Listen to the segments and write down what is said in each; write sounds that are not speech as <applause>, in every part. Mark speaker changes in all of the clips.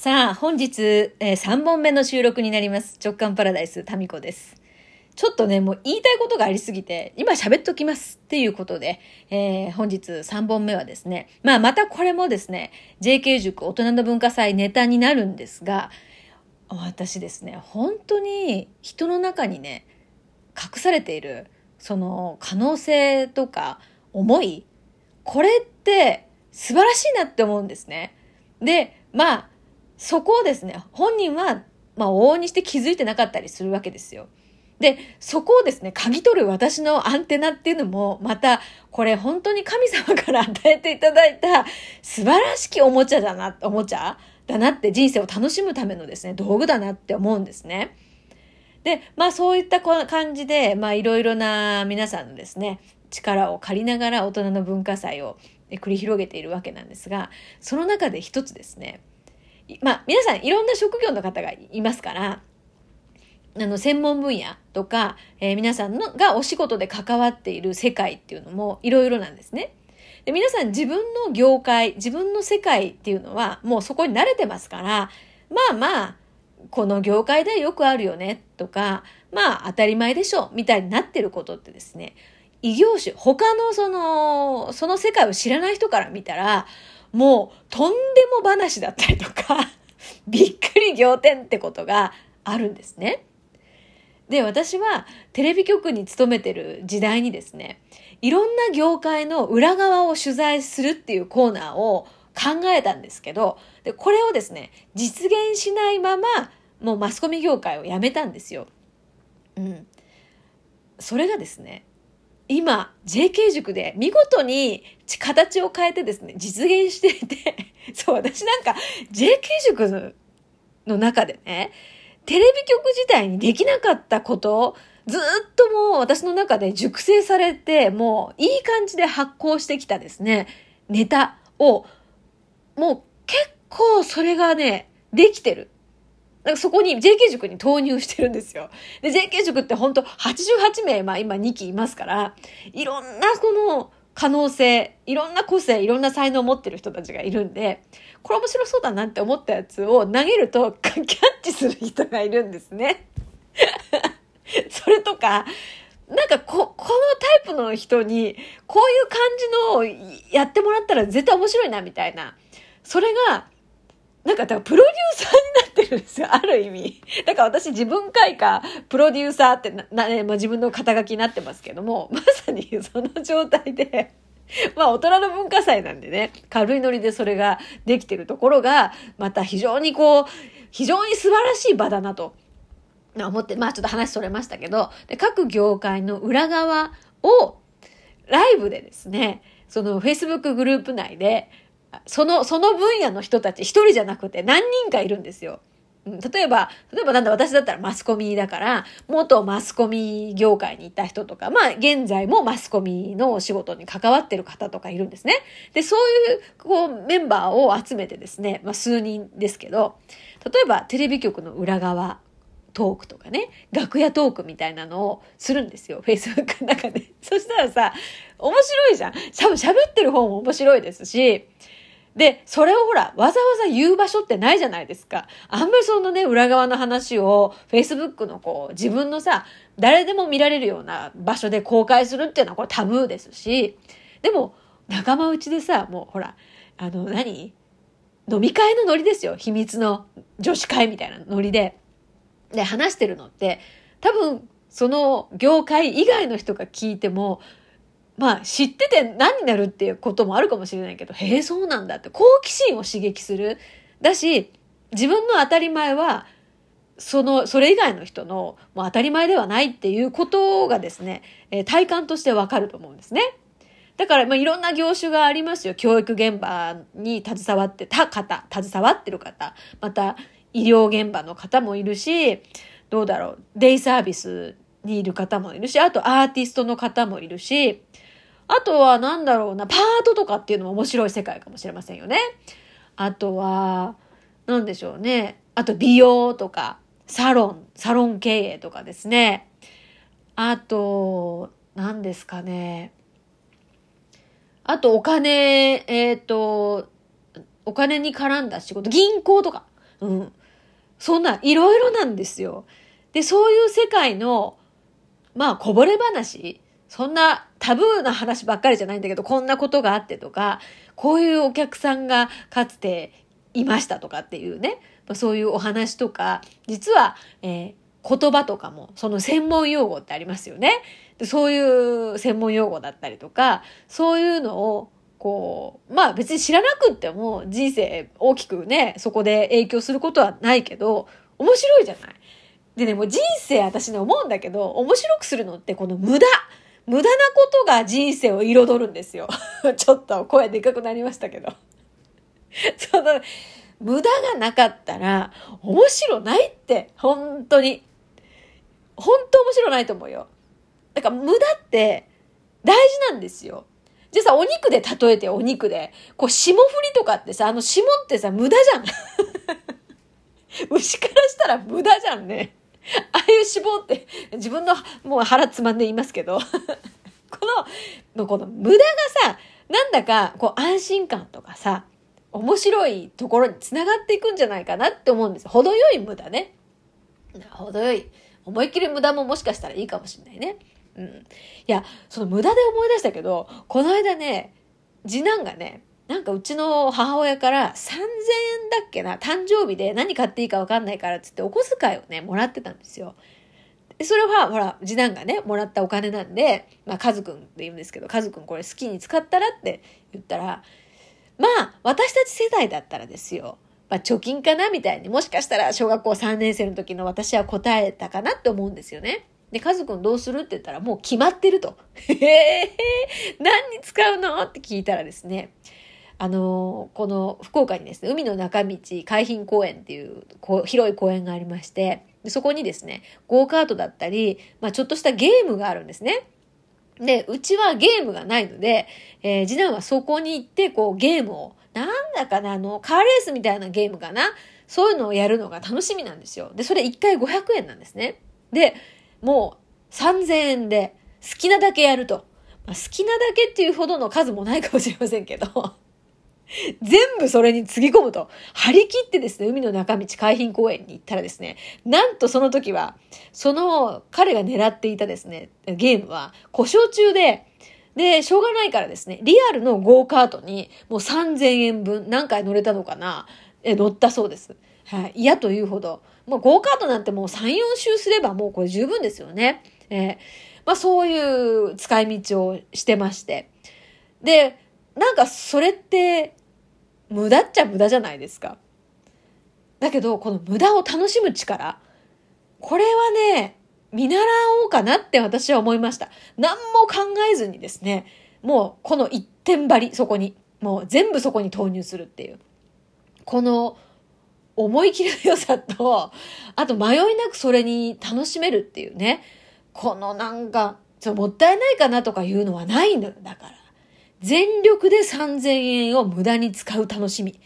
Speaker 1: さあ、本日、えー、3本目の収録になります。直感パラダイス、タミコです。ちょっとね、もう言いたいことがありすぎて、今喋っときますっていうことで、えー、本日3本目はですね、まあまたこれもですね、JK 塾大人の文化祭ネタになるんですが、私ですね、本当に人の中にね、隠されている、その可能性とか思い、これって素晴らしいなって思うんですね。で、まあ、そこをですね、本人は、まあ、往々にして気づいてなかったりするわけですよ。で、そこをですね、嗅ぎ取る私のアンテナっていうのも、また、これ本当に神様から与えていただいた素晴らしきおもちゃだな、おもちゃだなって人生を楽しむためのですね、道具だなって思うんですね。で、まあそういった感じで、まあいろいろな皆さんのですね、力を借りながら大人の文化祭を繰り広げているわけなんですが、その中で一つですね、まあ、皆さんいろんな職業の方がいますから、あの、専門分野とか、えー、皆さんのがお仕事で関わっている世界っていうのもいろいろなんですね。で、皆さん自分の業界、自分の世界っていうのはもうそこに慣れてますから、まあまあ、この業界ではよくあるよねとか、まあ当たり前でしょみたいになってることってですね、異業種、他のその、その世界を知らない人から見たら、もうとんでも話だったりとか <laughs> びっくり仰天ってことがあるんですね。で、私はテレビ局に勤めてる時代にですね、いろんな業界の裏側を取材するっていうコーナーを考えたんですけど、で、これをですね、実現しないまま、もうマスコミ業界を辞めたんですよ。うん。それがですね、今、JK 塾で見事に形を変えてですね、実現していて、<laughs> そう、私なんか JK 塾の中でね、テレビ局自体にできなかったことずっともう私の中で熟成されて、もういい感じで発行してきたですね、ネタを、もう結構それがね、できてる。なんかそこに JK 塾に投入してるんですよ。で、JK 塾って本当88名、まあ今2期いますから、いろんなこの可能性、いろんな個性、いろんな才能を持ってる人たちがいるんで、これ面白そうだなって思ったやつを投げるとキャッチする人がいるんですね。<laughs> それとか、なんかこ、このタイプの人に、こういう感じのをやってもらったら絶対面白いな、みたいな。それが、なんか、プロデューサーにってるんですよ、<laughs> ある意味。だから私自分会か、プロデューサーってな、なまあ、自分の肩書きになってますけども、まさにその状態で、<laughs> まあ大人の文化祭なんでね、軽いノリでそれができてるところが、また非常にこう、非常に素晴らしい場だなと。思って、まあちょっと話それましたけど、で各業界の裏側をライブでですね、その Facebook グループ内で、その、その分野の人たち一人じゃなくて何人かいるんですよ。例えば、例えばなんだ私だったらマスコミだから、元マスコミ業界にいた人とか、まあ現在もマスコミのお仕事に関わってる方とかいるんですね。で、そういう、こう、メンバーを集めてですね、まあ数人ですけど、例えばテレビ局の裏側トークとかね、楽屋トークみたいなのをするんですよ。Facebook の中で。そしたらさ、面白いじゃん。多分喋ってる方も面白いですし、で、それをほら、わざわざ言う場所ってないじゃないですか。あんまりそのね、裏側の話を、Facebook のこう、自分のさ、誰でも見られるような場所で公開するっていうのはこれタブーですし、でも、仲間内でさ、もうほら、あの何、飲み会のノリですよ。秘密の女子会みたいなノリで。で、話してるのって、多分、その業界以外の人が聞いても、まあ知ってて何になるっていうこともあるかもしれないけど、へえ、そうなんだって好奇心を刺激する。だし、自分の当たり前は、その、それ以外の人のもう当たり前ではないっていうことがですね、えー、体感としてわかると思うんですね。だから、まあ、いろんな業種がありますよ。教育現場に携わってた方、携わってる方、また医療現場の方もいるし、どうだろう、デイサービスにいる方もいるし、あとアーティストの方もいるし、あとはなんだろうな、パートとかっていうのも面白い世界かもしれませんよね。あとは、なんでしょうね。あと美容とか、サロン、サロン経営とかですね。あと、何ですかね。あとお金、えっ、ー、と、お金に絡んだ仕事、銀行とか。うん。そんな、いろいろなんですよ。で、そういう世界の、まあ、こぼれ話、そんなタブーな話ばっかりじゃないんだけど、こんなことがあってとか、こういうお客さんがかつていましたとかっていうね、そういうお話とか、実は、えー、言葉とかも、その専門用語ってありますよね。でそういう専門用語だったりとか、そういうのを、こう、まあ別に知らなくっても人生大きくね、そこで影響することはないけど、面白いじゃない。でね、もう人生私ね思うんだけど、面白くするのってこの無駄。無駄なことが人生を彩るんですよ。<laughs> ちょっと声でかくなりましたけど。<laughs> その、無駄がなかったら、面白ないって、本当に。本当面白ないと思うよ。だから無駄って大事なんですよ。じゃあさ、お肉で例えてお肉で。こう、霜降りとかってさ、あの霜ってさ、無駄じゃん。<laughs> 牛からしたら無駄じゃんね。<laughs> ああいう脂肪って、自分のもう腹つまんで言いますけど。<laughs> この、この無駄がさ、なんだか、こう、安心感とかさ、面白いところにつながっていくんじゃないかなって思うんですよ。程よい無駄ね。程よい。思いっきり無駄ももしかしたらいいかもしれないね。うん。いや、その無駄で思い出したけど、この間ね、次男がね、なんかうちの母親から3000円だっけな、誕生日で何買っていいかわかんないからっつってお小遣いをね、もらってたんですよ。それは、ほら、次男がね、もらったお金なんで、まあ、カズくんって言うんですけど、カズくんこれ好きに使ったらって言ったら、まあ、私たち世代だったらですよ。まあ、貯金かなみたいに、もしかしたら小学校3年生の時の私は答えたかなって思うんですよね。で、カズくんどうするって言ったら、もう決まってると。へ <laughs> え、何に使うのって聞いたらですね、あの、この福岡にですね、海の中道海浜公園っていう広い公園がありまして、そこにですね、ゴーカートだったり、まあちょっとしたゲームがあるんですね。で、うちはゲームがないので、えー、次男はそこに行って、こう、ゲームを、なんだかな、あの、カーレースみたいなゲームかな。そういうのをやるのが楽しみなんですよ。で、それ1回500円なんですね。で、もう3000円で好きなだけやると。まあ、好きなだけっていうほどの数もないかもしれませんけど、全部それにつぎ込むと、張り切ってですね、海の中道海浜公園に行ったらですね、なんとその時は、その彼が狙っていたですね、ゲームは故障中で、で、しょうがないからですね、リアルのゴーカートにもう3000円分何回乗れたのかな、え乗ったそうです。はい。嫌というほど。もうゴーカートなんてもう3、4周すればもうこれ十分ですよね。えー、まあそういう使い道をしてまして。で、なんかそれって無駄っちゃ無駄じゃないですか。だけど、この無駄を楽しむ力。これはね、見習おうかなって私は思いました。何も考えずにですね、もうこの一点張り、そこに、もう全部そこに投入するっていう。この思い切りの良さと、あと迷いなくそれに楽しめるっていうね。このなんか、ちょもったいないかなとかいうのはないんだだから。全力で3000円を無駄に使う楽しみ。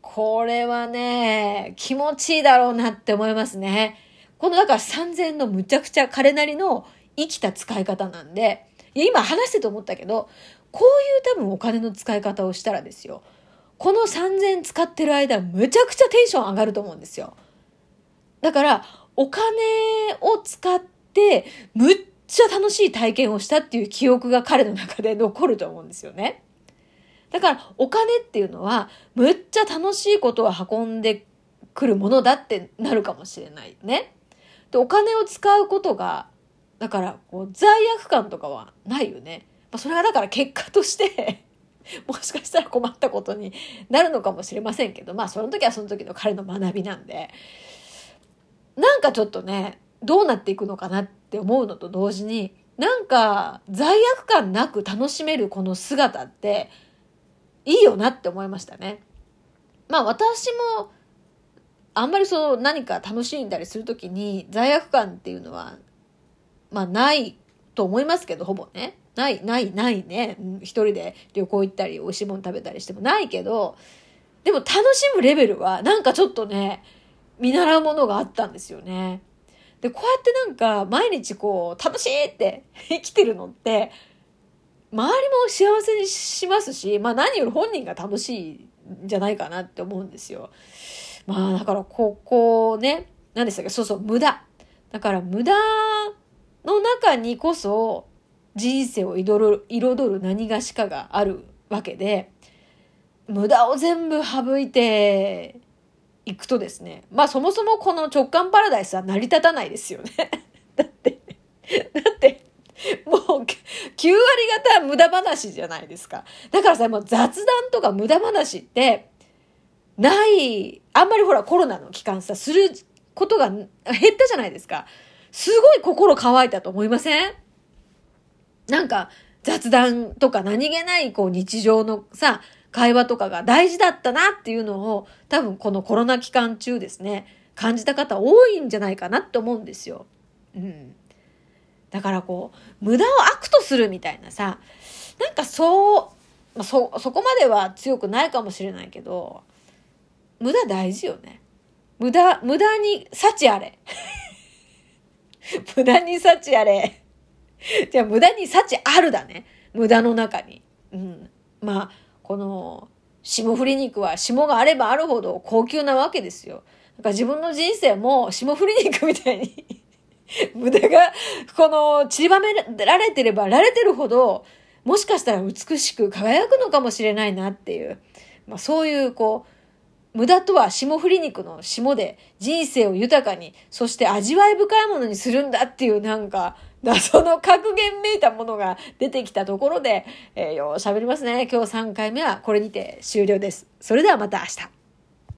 Speaker 1: これはね、気持ちいいだろうなって思いますね。このだから3000円のむちゃくちゃ彼なりの生きた使い方なんで、いや今話してて思ったけど、こういう多分お金の使い方をしたらですよ。この3000円使ってる間、むちゃくちゃテンション上がると思うんですよ。だから、お金を使って、むっちゃ楽しい体験をしたっていう記憶が彼の中で残ると思うんですよね。だからお金っていうのはむっちゃ楽しいことを運んでくるものだってなるかもしれないね。で、お金を使うことが、だからこう罪悪感とかはないよね。まあ、それがだから結果として <laughs> もしかしたら困ったことになるのかもしれませんけど、まあその時はその時の彼の学びなんで、なんかちょっとね、どうなっていくのかなってって思うのと同時に、なんか罪悪感なく楽しめるこの姿っていいよなって思いましたね。まあ私もあんまりそう何か楽しんだりするときに罪悪感っていうのはまあないと思いますけど、ほぼね。ない、ない、ないね。一人で旅行行ったり、美味しいもの食べたりしてもないけど、でも楽しむレベルはなんかちょっとね、見習うものがあったんですよね。で、こうやってなんか毎日こう楽しいって <laughs> 生きてるのって、周りも幸せにしますし、まあ何より本人が楽しいんじゃないかなって思うんですよ。まあだからここね、何でしたっけ？そうそう、無駄。だから無駄の中にこそ人生を彩る彩る何がしかがあるわけで、無駄を全部省いていくとですね、まあそもそもこの直感パラダイスは成り立たないですよね。<laughs> だって、だって、もう9割方無駄話じゃないですか。だからさ、もう雑談とか無駄話って、ない、あんまりほらコロナの期間さ、することが減ったじゃないですか。すごい心乾いたと思いません？なんか雑談とか何気ないこう日常のさ、会話とかが大事だったなっていうのを多分このコロナ期間中ですね、感じた方多いんじゃないかなって思うんですよ。うん。だからこう、無駄を悪とするみたいなさ、なんかそう、まあ、そ、そこまでは強くないかもしれないけど、無駄大事よね。無駄、無駄に幸あれ。<laughs> 無駄に幸あれ。じゃあ無駄に幸あるだね。無駄の中に。うん。まあ、この、霜降り肉は霜があればあるほど高級なわけですよ。だから自分の人生も霜降り肉みたいに <laughs> 無駄が、この、散りばめられてればられてるほど、もしかしたら美しく輝くのかもしれないなっていう、まあそういう、こう、無駄とは霜降り肉の霜で人生を豊かに、そして味わい深いものにするんだっていうなんか、謎 <laughs> の格言めいたものが出てきたところで、えー、よう喋りますね。今日3回目はこれにて終了です。それではまた明日。